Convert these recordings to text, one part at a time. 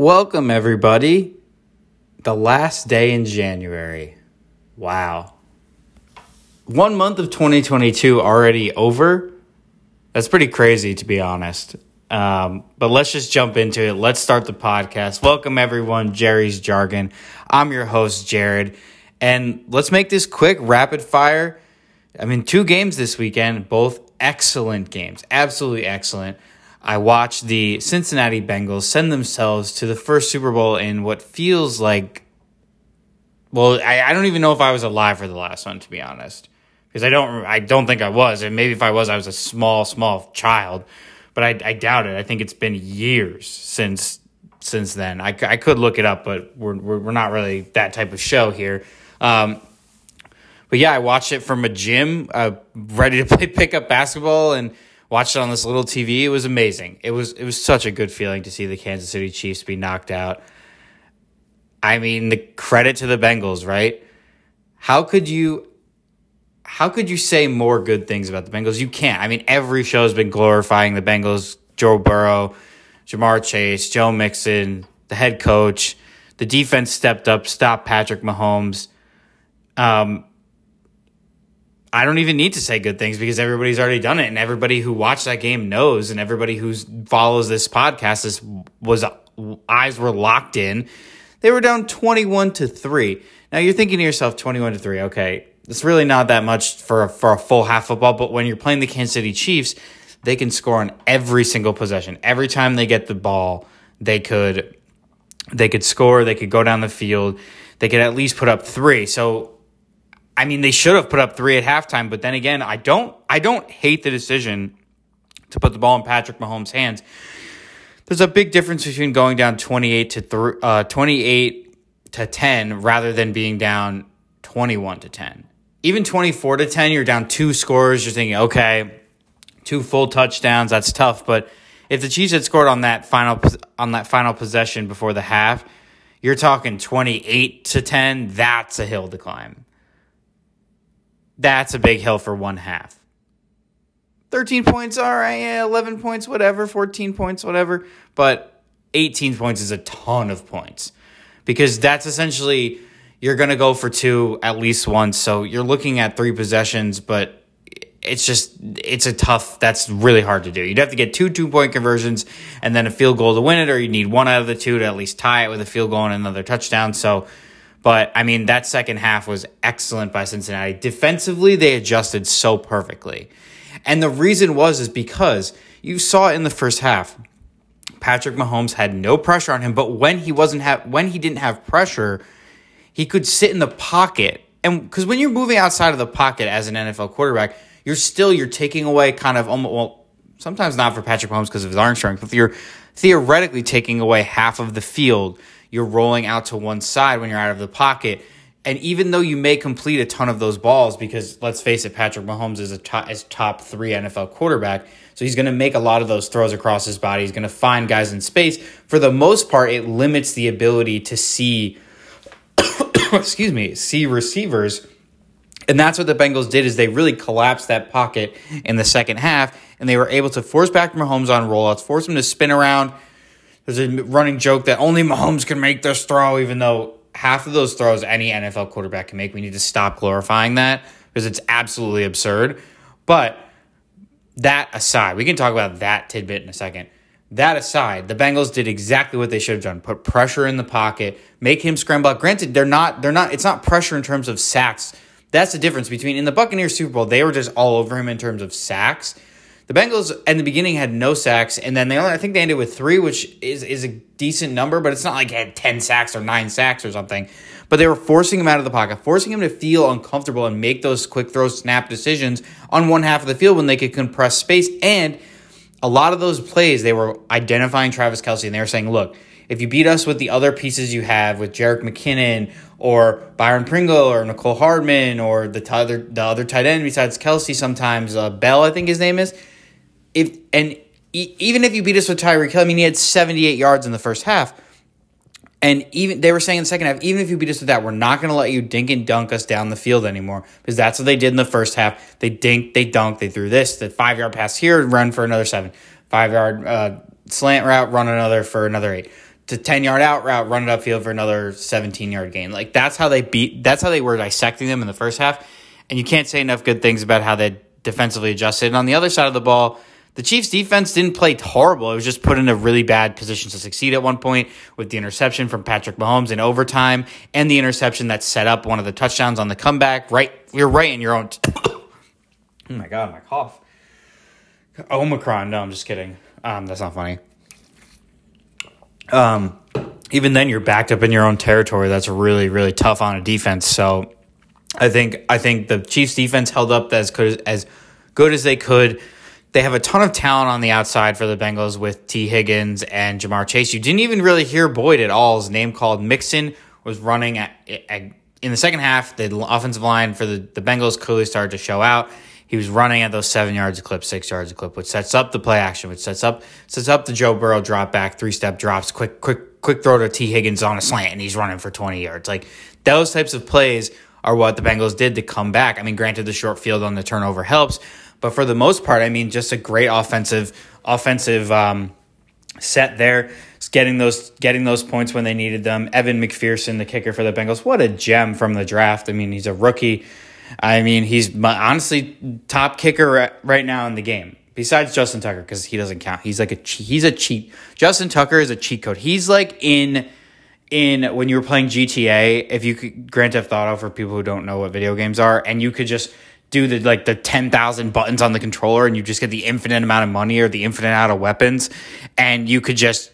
Welcome, everybody. The last day in January. Wow. One month of 2022 already over. That's pretty crazy, to be honest. Um, but let's just jump into it. Let's start the podcast. Welcome, everyone. Jerry's Jargon. I'm your host, Jared. And let's make this quick, rapid fire. I mean, two games this weekend, both excellent games. Absolutely excellent. I watched the Cincinnati Bengals send themselves to the first Super Bowl in what feels like. Well, I, I don't even know if I was alive for the last one, to be honest, because I don't. I don't think I was, and maybe if I was, I was a small, small child, but I, I doubt it. I think it's been years since since then. I, I could look it up, but we're, we're not really that type of show here. Um, but yeah, I watched it from a gym, uh, ready to play pickup basketball, and watched it on this little TV. It was amazing. It was it was such a good feeling to see the Kansas City Chiefs be knocked out. I mean, the credit to the Bengals, right? How could you how could you say more good things about the Bengals? You can't. I mean, every show has been glorifying the Bengals, Joe Burrow, Ja'Marr Chase, Joe Mixon, the head coach. The defense stepped up, stopped Patrick Mahomes. Um, I don't even need to say good things because everybody's already done it, and everybody who watched that game knows, and everybody who follows this podcast is was eyes were locked in. They were down twenty one to three. Now you're thinking to yourself, twenty one to three. Okay, it's really not that much for a, for a full half football, but when you're playing the Kansas City Chiefs, they can score on every single possession. Every time they get the ball, they could they could score. They could go down the field. They could at least put up three. So I mean, they should have put up three at halftime, but then again, I don't I don't hate the decision to put the ball in Patrick Mahomes' hands. There's a big difference between going down 28 to th- uh, 28 to 10 rather than being down 21 to 10. Even 24 to 10, you're down two scores, you're thinking, okay, two full touchdowns, that's tough, but if the Chiefs had scored on that final on that final possession before the half, you're talking 28 to 10, that's a hill to climb that's a big hill for one half. 13 points, all right, yeah, 11 points, whatever, 14 points, whatever. But 18 points is a ton of points because that's essentially you're going to go for two at least once. So you're looking at three possessions, but it's just, it's a tough, that's really hard to do. You'd have to get two two point conversions and then a field goal to win it, or you need one out of the two to at least tie it with a field goal and another touchdown. So, but I mean, that second half was excellent by Cincinnati. Defensively, they adjusted so perfectly. And the reason was is because you saw in the first half, Patrick Mahomes had no pressure on him, but when he wasn't have when he didn't have pressure, he could sit in the pocket. And because when you're moving outside of the pocket as an NFL quarterback, you're still you're taking away kind of almost well, sometimes not for Patrick Mahomes because of his arm strength, but you're theoretically taking away half of the field you're rolling out to one side when you're out of the pocket. And even though you may complete a ton of those balls, because let's face it, Patrick Mahomes is a top, is top three NFL quarterback, so he's going to make a lot of those throws across his body. He's going to find guys in space. For the most part, it limits the ability to see, excuse me, see receivers. And that's what the Bengals did is they really collapsed that pocket in the second half, and they were able to force back Mahomes on rollouts, force him to spin around, there's a running joke that only Mahomes can make this throw, even though half of those throws any NFL quarterback can make. We need to stop glorifying that because it's absolutely absurd. But that aside, we can talk about that tidbit in a second. That aside, the Bengals did exactly what they should have done: put pressure in the pocket, make him scramble. Granted, they're not they're not. It's not pressure in terms of sacks. That's the difference between in the Buccaneers Super Bowl. They were just all over him in terms of sacks. The Bengals in the beginning had no sacks, and then they only I think they ended with three, which is is a decent number, but it's not like had ten sacks or nine sacks or something. But they were forcing him out of the pocket, forcing him to feel uncomfortable and make those quick throw snap decisions on one half of the field when they could compress space. And a lot of those plays, they were identifying Travis Kelce and they were saying, look, if you beat us with the other pieces you have with Jerick McKinnon or Byron Pringle or Mecole Hardman or the other the other tight end besides Kelce sometimes uh, Bell I think his name is if and even if you beat us with Tyreek Hill, I mean, he had 78 yards in the first half. And even they were saying in the second half, even if you beat us with that, we're not going to let you dink and dunk us down the field anymore because that's what they did in the first half. They dinked, they dunked, they threw this, the five yard pass here, run for another seven, five yard uh, slant route, run another for another eight, to 10 yard out route, run it upfield for another 17 yard gain. Like that's how they beat, that's how they were dissecting them in the first half. And you can't say enough good things about how they defensively adjusted. And on the other side of the ball, the Chiefs defense didn't play horrible. It was just put in a really bad position to succeed at one point with the interception from Patrick Mahomes in overtime and the interception that set up one of the touchdowns on the comeback. Right, you're right in your own. T- oh my god, my cough. Omicron. No, I'm just kidding. Um, that's not funny. Um, even then, you're backed up in your own territory. That's really, really tough on a defense. So, I think I think the Chiefs' defense held up as good as, as good as they could. They have a ton of talent on the outside for the Bengals with Tee Higgins and Ja'Marr Chase. You didn't even really hear Boyd at all. His name called Mixon was running at, at, in the second half. The offensive line for the, the Bengals clearly started to show out. He was running at those seven yards a clip, six yards a clip, which sets up the play action, which sets up sets up the Joe Burrow drop back, three step drops, quick, quick, quick throw to Tee Higgins on a slant, and he's running for twenty yards. Like those types of plays are what the Bengals did to come back. I mean, granted, the short field on the turnover helps, but for the most part, I mean, just a great offensive offensive um, set there. Getting those getting those points when they needed them. Evan McPherson, the kicker for the Bengals, what a gem from the draft. I mean, he's a rookie. I mean, he's honestly top kicker right now in the game. Besides Justin Tucker, because he doesn't count. He's like a he's a cheat. Justin Tucker is a cheat code. He's like in in when you were playing GTA. If you could Grand Theft Auto for people who don't know what video games are, and you could just do the like the 10,000 buttons on the controller and you just get the infinite amount of money or the infinite amount of weapons and you could just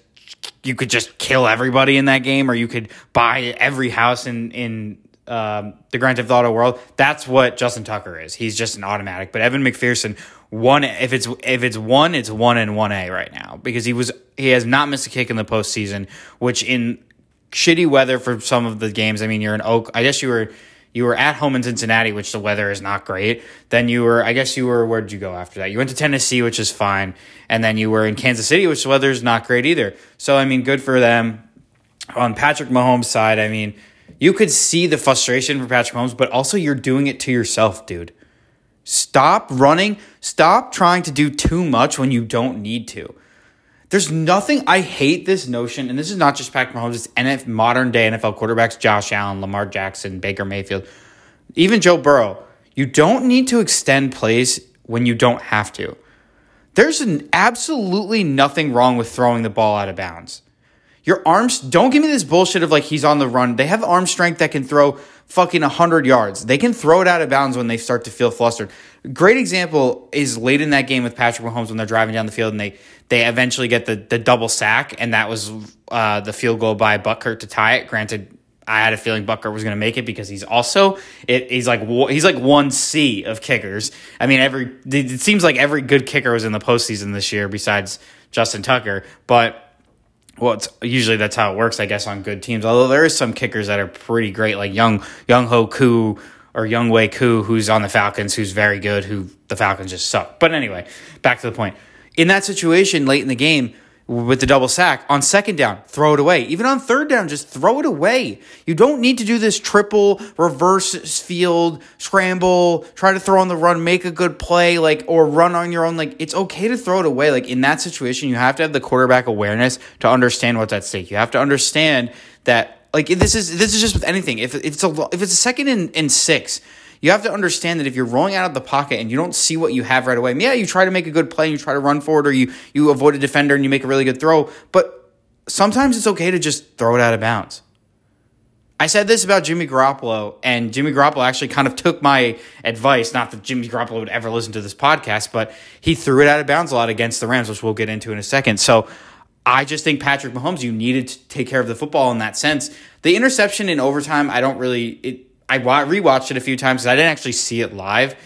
you could just kill everybody in that game or you could buy every house in in um, the Grand Theft Auto world, that's what Justin Tucker is. He's just an automatic. But Evan McPherson, one if it's if it's one, it's one and one A right now because he was he has not missed a kick in the postseason, which in shitty weather for some of the games. I mean, you're in Oak. I guess you were you were at home in Cincinnati, which the weather is not great. Then you were, I guess you were, where did you go after that? You went to Tennessee, which is fine. And then you were in Kansas City, which the weather is not great either. So, I mean, good for them. On Patrick Mahomes' side, I mean, you could see the frustration for Patrick Mahomes, but also you're doing it to yourself, dude. Stop running. Stop trying to do too much when you don't need to. There's nothing I hate this notion, and this is not just Patrick Mahomes, it's NF, modern day NFL quarterbacks, Josh Allen, Lamar Jackson, Baker Mayfield, even Joe Burrow. You don't need to extend plays when you don't have to. There's an absolutely nothing wrong with throwing the ball out of bounds. Your arms, don't give me this bullshit of like he's on the run. They have arm strength that can throw fucking 100 yards. They can throw it out of bounds when they start to feel flustered. Great example is late in that game with Patrick Mahomes when they're driving down the field and they they eventually get the the double sack and that was uh, the field goal by Butker to tie it. Granted, I had a feeling Butker was going to make it because he's also it, he's like he's like one C of kickers. I mean, every it seems like every good kicker was in the postseason this year besides Justin Tucker, but well, it's usually that's how it works, I guess, on good teams. Although there is some kickers that are pretty great, like Young Young Ho Koo or Young Wei Koo, who's on the Falcons, who's very good. Who the Falcons just suck. But anyway, back to the point. In that situation, late in the game, with the double sack. On second down, throw it away. Even on third down, just throw it away. You don't need to do this triple reverse field scramble, try to throw on the run, make a good play, like or run on your own. Like it's okay to throw it away. Like in that situation, you have to have the quarterback awareness to understand what's at stake. You have to understand that like this is this is just with anything. If, it's a if it's a second and, and six you have to understand that if you're rolling out of the pocket and you don't see what you have right away, yeah, you try to make a good play, and you try to run forward, or you you avoid a defender and you make a really good throw. But sometimes it's okay to just throw it out of bounds. I said this about Jimmy Garoppolo, and Jimmy Garoppolo actually kind of took my advice. Not that Jimmy Garoppolo would ever listen to this podcast, but he threw it out of bounds a lot against the Rams, which we'll get into in a second. So I just think Patrick Mahomes, you needed to take care of the football in that sense. The interception in overtime, I don't really. It, I rewatched it a few times. I didn't actually see it live,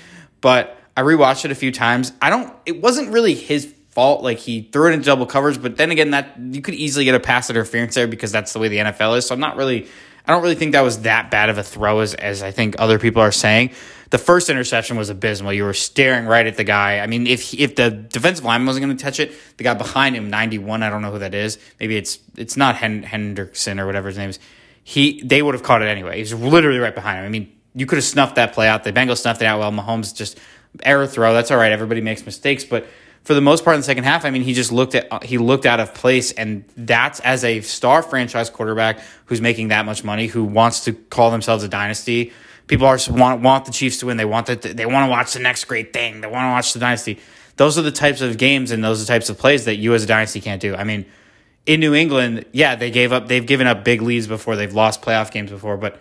but I rewatched it a few times. I don't. It wasn't really his fault. Like he threw it into double covers, but then again, that you could easily get a pass interference there because that's the way the NFL is. So I'm not really. I don't really think that was that bad of a throw as as I think other people are saying. The first interception was abysmal. You were staring right at the guy. I mean, if if the defensive lineman wasn't going to touch it, the guy behind him, 91, I don't know who that is. Maybe it's it's not Hendrickson or whatever his name is he they would have caught it anyway. He's literally right behind him. I mean, you could have snuffed that play out. The Bengals snuffed it out. Well, Mahomes just error throw. That's all right. Everybody makes mistakes, but for the most part in the second half, I mean, he just looked at he looked out of place, and that's as a star franchise quarterback who's making that much money, who wants to call themselves a dynasty. People are want want the Chiefs to win. They want that. They want to watch the next great thing. They want to watch the dynasty. Those are the types of games and those are the types of plays that you as a dynasty can't do. I mean, in New England, yeah, they gave up. They've given up big leads before. They've lost playoff games before, but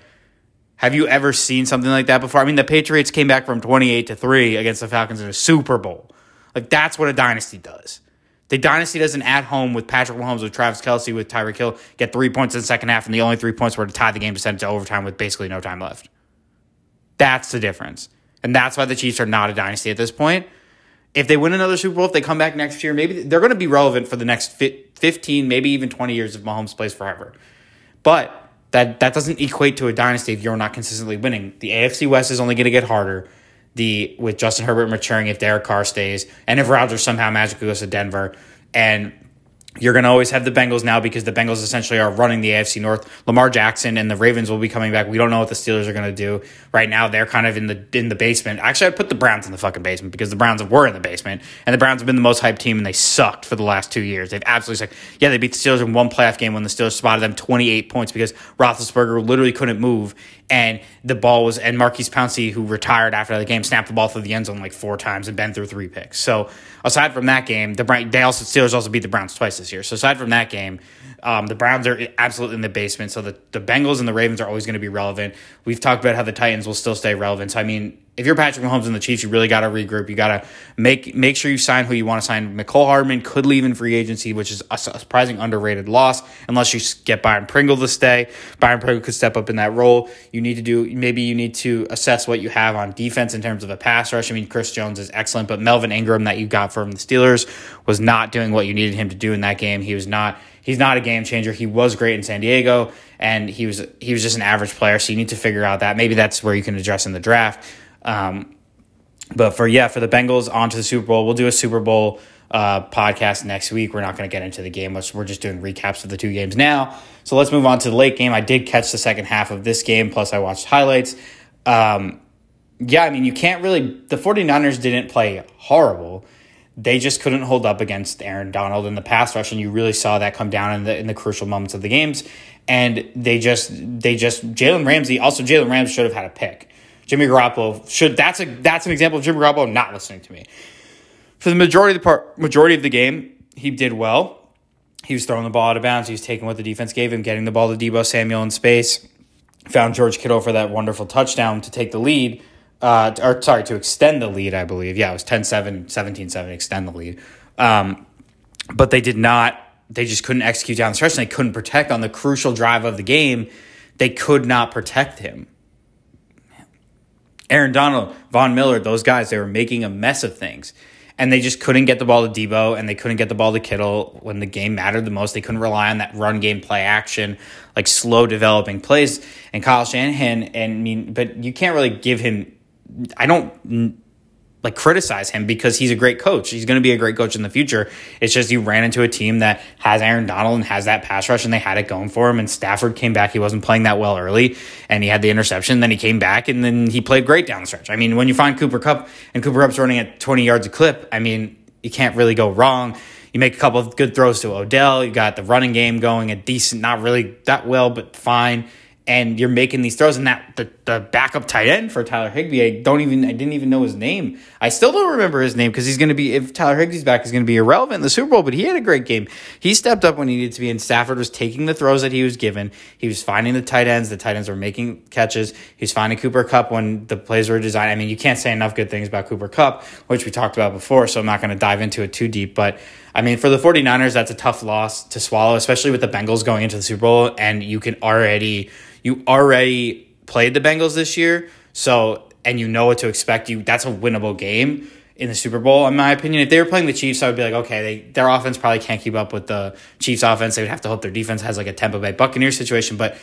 have you ever seen something like that before? I mean, the Patriots came back from 28 to 3 against the Falcons in a Super Bowl. Like, that's what a dynasty does. The dynasty doesn't at home with Patrick Mahomes, with Travis Kelce, with Tyreek Hill get three points in the second half, and the only three points were to tie the game to send it to overtime with basically no time left. That's the difference. And that's why the Chiefs are not a dynasty at this point. If they win another Super Bowl, if they come back next year, maybe they're going to be relevant for the next 15, maybe even 20 years if Mahomes plays forever. But that that doesn't equate to a dynasty if you're not consistently winning. The AFC West is only going to get harder. The with Justin Herbert maturing if Derek Carr stays and if Rodgers somehow magically goes to Denver and you're going to always have the Bengals now because the Bengals essentially are running the AFC North. Lamar Jackson and the Ravens will be coming back. We don't know what the Steelers are going to do right now. They're kind of in the in the basement. Actually, I'd put the Browns in the fucking basement because the Browns were in the basement, and the Browns have been the most hyped team, and they sucked for the last two years. They've absolutely sucked. Yeah, they beat the Steelers in one playoff game when the Steelers spotted them 28 points because Roethlisberger literally couldn't move, and the ball was and Maurkice Pouncey, who retired after the game, snapped the ball through the end zone like four times and been through three picks. So aside from that game, the they also Steelers also beat the Browns twice this year. So aside from that game, um, the Browns are absolutely in the basement. So the, the Bengals and the Ravens are always going to be relevant. We've talked about how the Titans will still stay relevant. So I mean, if you're Patrick Mahomes and the Chiefs, you really got to regroup. You got to make make sure you sign who you want to sign. Mecole Hardman could leave in free agency, which is a surprising underrated loss unless you get Byron Pringle to stay. Byron Pringle could step up in that role. You need to do maybe you need to assess what you have on defense in terms of a pass rush. I mean, Chris Jones is excellent, but Melvin Ingram that you got from the Steelers was not doing what you needed him to do in that game. He was not he's not a game changer. He was great in San Diego, and he was he was just an average player. So you need to figure out that maybe that's where you can address in the draft. Um, but for yeah, for the Bengals onto the Super Bowl, we'll do a Super Bowl uh, podcast next week. We're not going to get into the game. We're just doing recaps of the two games now. So let's move on to the late game. I did catch the second half of this game, plus I watched highlights. Um, yeah, I mean, you can't really. The 49ers didn't play horrible. They just couldn't hold up against Aaron Donald in the pass rush, and you really saw that come down in the in the crucial moments of the games. And they just they just Jalen Ramsey also Jalen Ramsey should have had a pick. Jimmy Garoppolo should that's a that's an example of Jimmy Garoppolo not listening to me. For the majority of the part majority of the game, he did well. He was throwing the ball out of bounds. He was taking what the defense gave him, getting the ball to Deebo Samuel in space. Found George Kittle for that wonderful touchdown to take the lead. Uh, or sorry, to extend the lead, I believe. Yeah, it was 10 7, 17 7, extend the lead. Um, but they did not, they just couldn't execute down the stretch and they couldn't protect on the crucial drive of the game. They could not protect him. Aaron Donald, Von Miller, those guys, they were making a mess of things. And they just couldn't get the ball to Deebo and they couldn't get the ball to Kittle when the game mattered the most. They couldn't rely on that run game play action, like slow developing plays. And Kyle Shanahan, and I mean, but you can't really give him, I don't like criticize him because he's a great coach. He's going to be a great coach in the future. It's just you ran into a team that has Aaron Donald and has that pass rush and they had it going for him. And Stafford came back. He wasn't playing that well early and he had the interception. Then he came back and then he played great down the stretch. I mean, when you find Cooper Kupp and Cooper Kupp's running at 20 yards a clip, I mean, you can't really go wrong. You make a couple of good throws to Odell. You got the running game going a decent, not really that well, but fine and you're making these throws and that the, the backup tight end for Tyler Higbee, I don't even I didn't even know his name. I still don't remember his name because he's gonna be if Tyler Higbee's back, he's gonna be irrelevant in the Super Bowl, but he had a great game. He stepped up when he needed to be, and Stafford was taking the throws that he was given. He was finding the tight ends, the tight ends were making catches. He was finding Cooper Kupp when the plays were designed. I mean, you can't say enough good things about Cooper Kupp, which we talked about before, so I'm not gonna dive into it too deep, but I mean, for the 49ers, that's a tough loss to swallow, especially with the Bengals going into the Super Bowl, and you can already you already played the Bengals this year, so and you know what to expect. You that's a winnable game in the Super Bowl, in my opinion. If they were playing the Chiefs, I would be like, okay, they, their offense probably can't keep up with the Chiefs' offense. They would have to hope their defense has like a Tampa Bay Buccaneers situation. But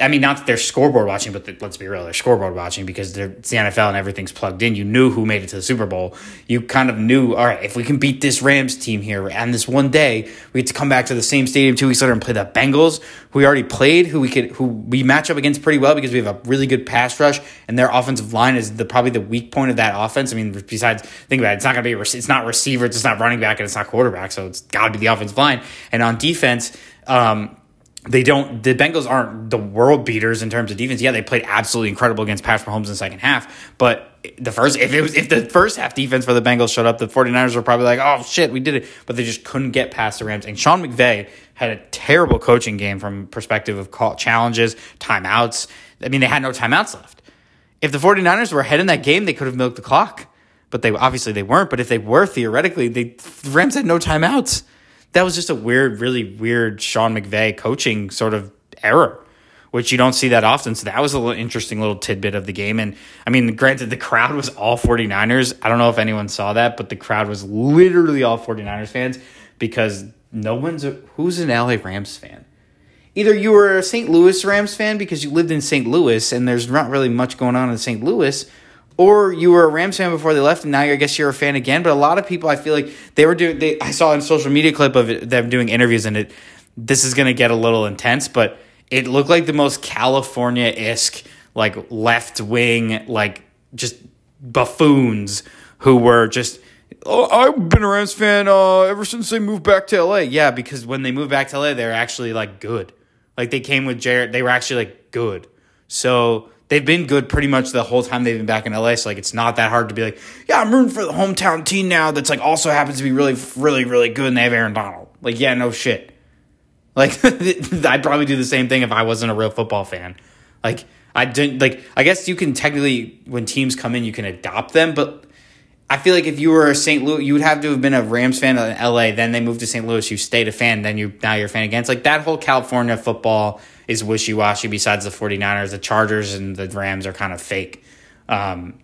I mean, not that they're scoreboard watching, but the, let's be real, they're scoreboard watching because they're, it's the NFL and everything's plugged in. You knew who made it to the Super Bowl. You kind of knew, all right, if we can beat this Rams team here and this one day, we get to come back to the same stadium two weeks later and play the Bengals, who we already played, who we could, who we match up against pretty well because we have a really good pass rush and their offensive line is the probably the weak point of that offense. I mean, besides, think about it, it's not going to be, it's not receivers, it's not running back, and it's not quarterback, so it's got to be the offensive line. And on defense, um, they don't the Bengals aren't the world beaters in terms of defense. Yeah, they played absolutely incredible against Patrick Mahomes in the second half, but the first if it was if the first half defense for the Bengals showed up, the 49ers were probably like, "Oh shit, we did it." But they just couldn't get past the Rams. And Sean McVay had a terrible coaching game from perspective of call challenges, timeouts. I mean, they had no timeouts left. If the 49ers were ahead in that game, they could have milked the clock. But they obviously they weren't, but if they were theoretically, they the Rams had no timeouts that was just a weird, really weird Sean McVay coaching sort of error, which you don't see that often. So that was a little interesting little tidbit of the game. And I mean, granted, the crowd was all 49ers. I don't know if anyone saw that, but the crowd was literally all 49ers fans because no one's a, who's an LA Rams fan. Either you were a St. Louis Rams fan because you lived in St. Louis and there's not really much going on in St. Louis, or you were a Rams fan before they left, and now I guess you're a fan again. But a lot of people, I feel like they were doing. They, I saw a social media clip of them doing interviews, and it. This is going to get a little intense, but it looked like the most California esque, like left wing, like just buffoons who were just. Oh, I've been a Rams fan uh, ever since they moved back to LA. Yeah, because when they moved back to LA, they were actually like good. Like they came with Jared, they were actually like good. So they've been good pretty much the whole time they've been back in LA. So like it's not that hard to be like, yeah, I'm rooting for the hometown team now that's like also happens to be really, really, really good and they have Aaron Donald. Like, yeah, no shit. Like I'd probably do the same thing if I wasn't a real football fan. Like I didn't like I guess you can technically when teams come in you can adopt them, but I feel like if you were a St. Louis, you would have to have been a Rams fan in LA. Then they moved to St. Louis. You stayed a fan. Then you now you're a fan again. It's like that whole California football is wishy washy. Besides the 49ers, the Chargers and the Rams are kind of fake. Um,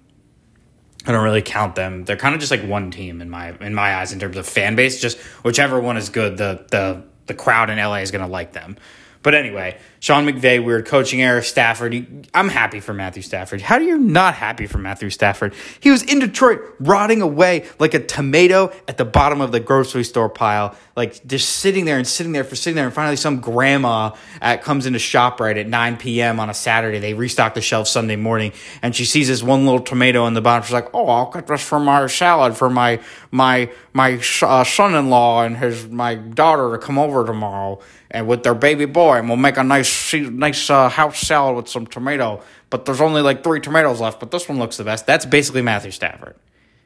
I don't really count them. They're kind of just like one team in my in my eyes in terms of fan base. Just whichever one is good, the the the crowd in LA is going to like them. But anyway, Sean McVay, weird coaching error. Stafford, I'm happy for Matthew Stafford. How are you not happy for Matthew Stafford? He was in Detroit rotting away like a tomato at the bottom of the grocery store pile, like just sitting there and sitting there for sitting there. And finally, some grandma at, comes into shop right at 9 p.m. on a Saturday. They restock the shelves Sunday morning, and she sees this one little tomato in the bottom. She's like, "Oh, I'll cut this for my salad for my my my uh, son-in-law and his my daughter to come over tomorrow." and with their baby boy, and we'll make a nice nice uh, house salad with some tomato. But there's only like three tomatoes left, but this one looks the best. That's basically Matthew Stafford.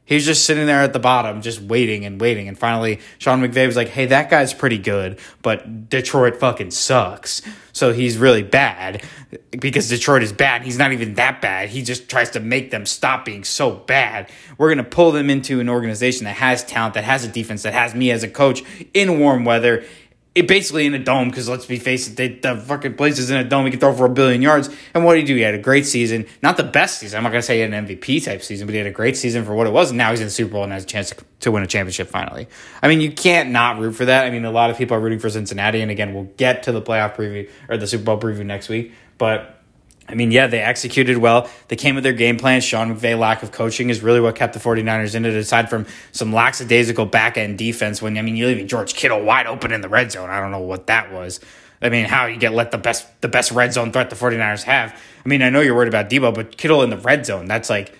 He's just sitting there at the bottom, just waiting and waiting. And finally, Sean McVay was like, hey, that guy's pretty good, but Detroit fucking sucks. So he's really bad because Detroit is bad. He's not even that bad. He just tries to make them stop being so bad. We're going to pull them into an organization that has talent, that has a defense, that has me as a coach in warm weather it basically in a dome because let's be face it, they, the fucking place is in a dome. He can throw for a billion yards. And what did he do? He had a great season, not the best season. I'm not gonna say he had an MVP type season, but he had a great season for what it was. And now he's in the Super Bowl and has a chance to, to win a championship finally. I mean, you can't not root for that. I mean, a lot of people are rooting for Cincinnati, and again, we'll get to the playoff preview or the Super Bowl preview next week, but I mean, yeah, they executed well. They came with their game plan. Sean McVay lack of coaching is really what kept the 49ers in it, aside from some lackadaisical back end defense. When, I mean, you're leaving George Kittle wide open in the red zone. I don't know what that was. I mean, how you get let the best the best red zone threat the 49ers have. I mean, I know you're worried about Deebo, but Kittle in the red zone, that's like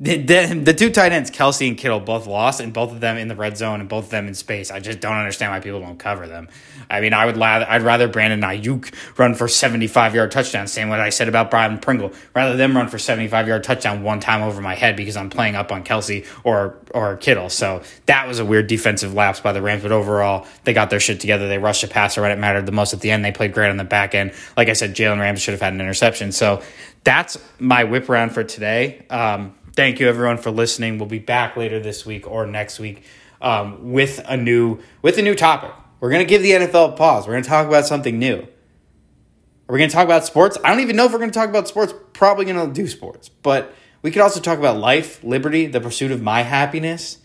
the, the, two tight ends, Kelce and Kittle, both lost, and both of them in the red zone, and both of them in space. I just don't understand why people don't cover them. I mean, I would rather I'd rather Brandon Aiyuk run for seventy five yard touchdown. Same what I said about Byron Pringle. Rather them run for seventy five yard touchdown one time over my head because I'm playing up on Kelce or or Kittle. So that was a weird defensive lapse by the Rams. But overall, they got their shit together. They rushed a passer when it mattered the most at the end. They played great on the back end. Like I said, Jalen Ramsey should have had an interception. So that's my whip around for today. Um, thank you everyone for listening. We'll be back later this week or next week um, with a new with a new topic. We're gonna give the NFL a pause. We're gonna talk about something new. Are we gonna talk about sports? I don't even know if we're gonna talk about sports. Probably gonna do sports, but we could also talk about life, liberty, the pursuit of my happiness.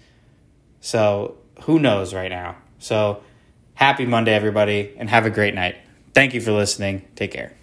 So who knows right now? So happy Monday, everybody, and have a great night. Thank you for listening. Take care.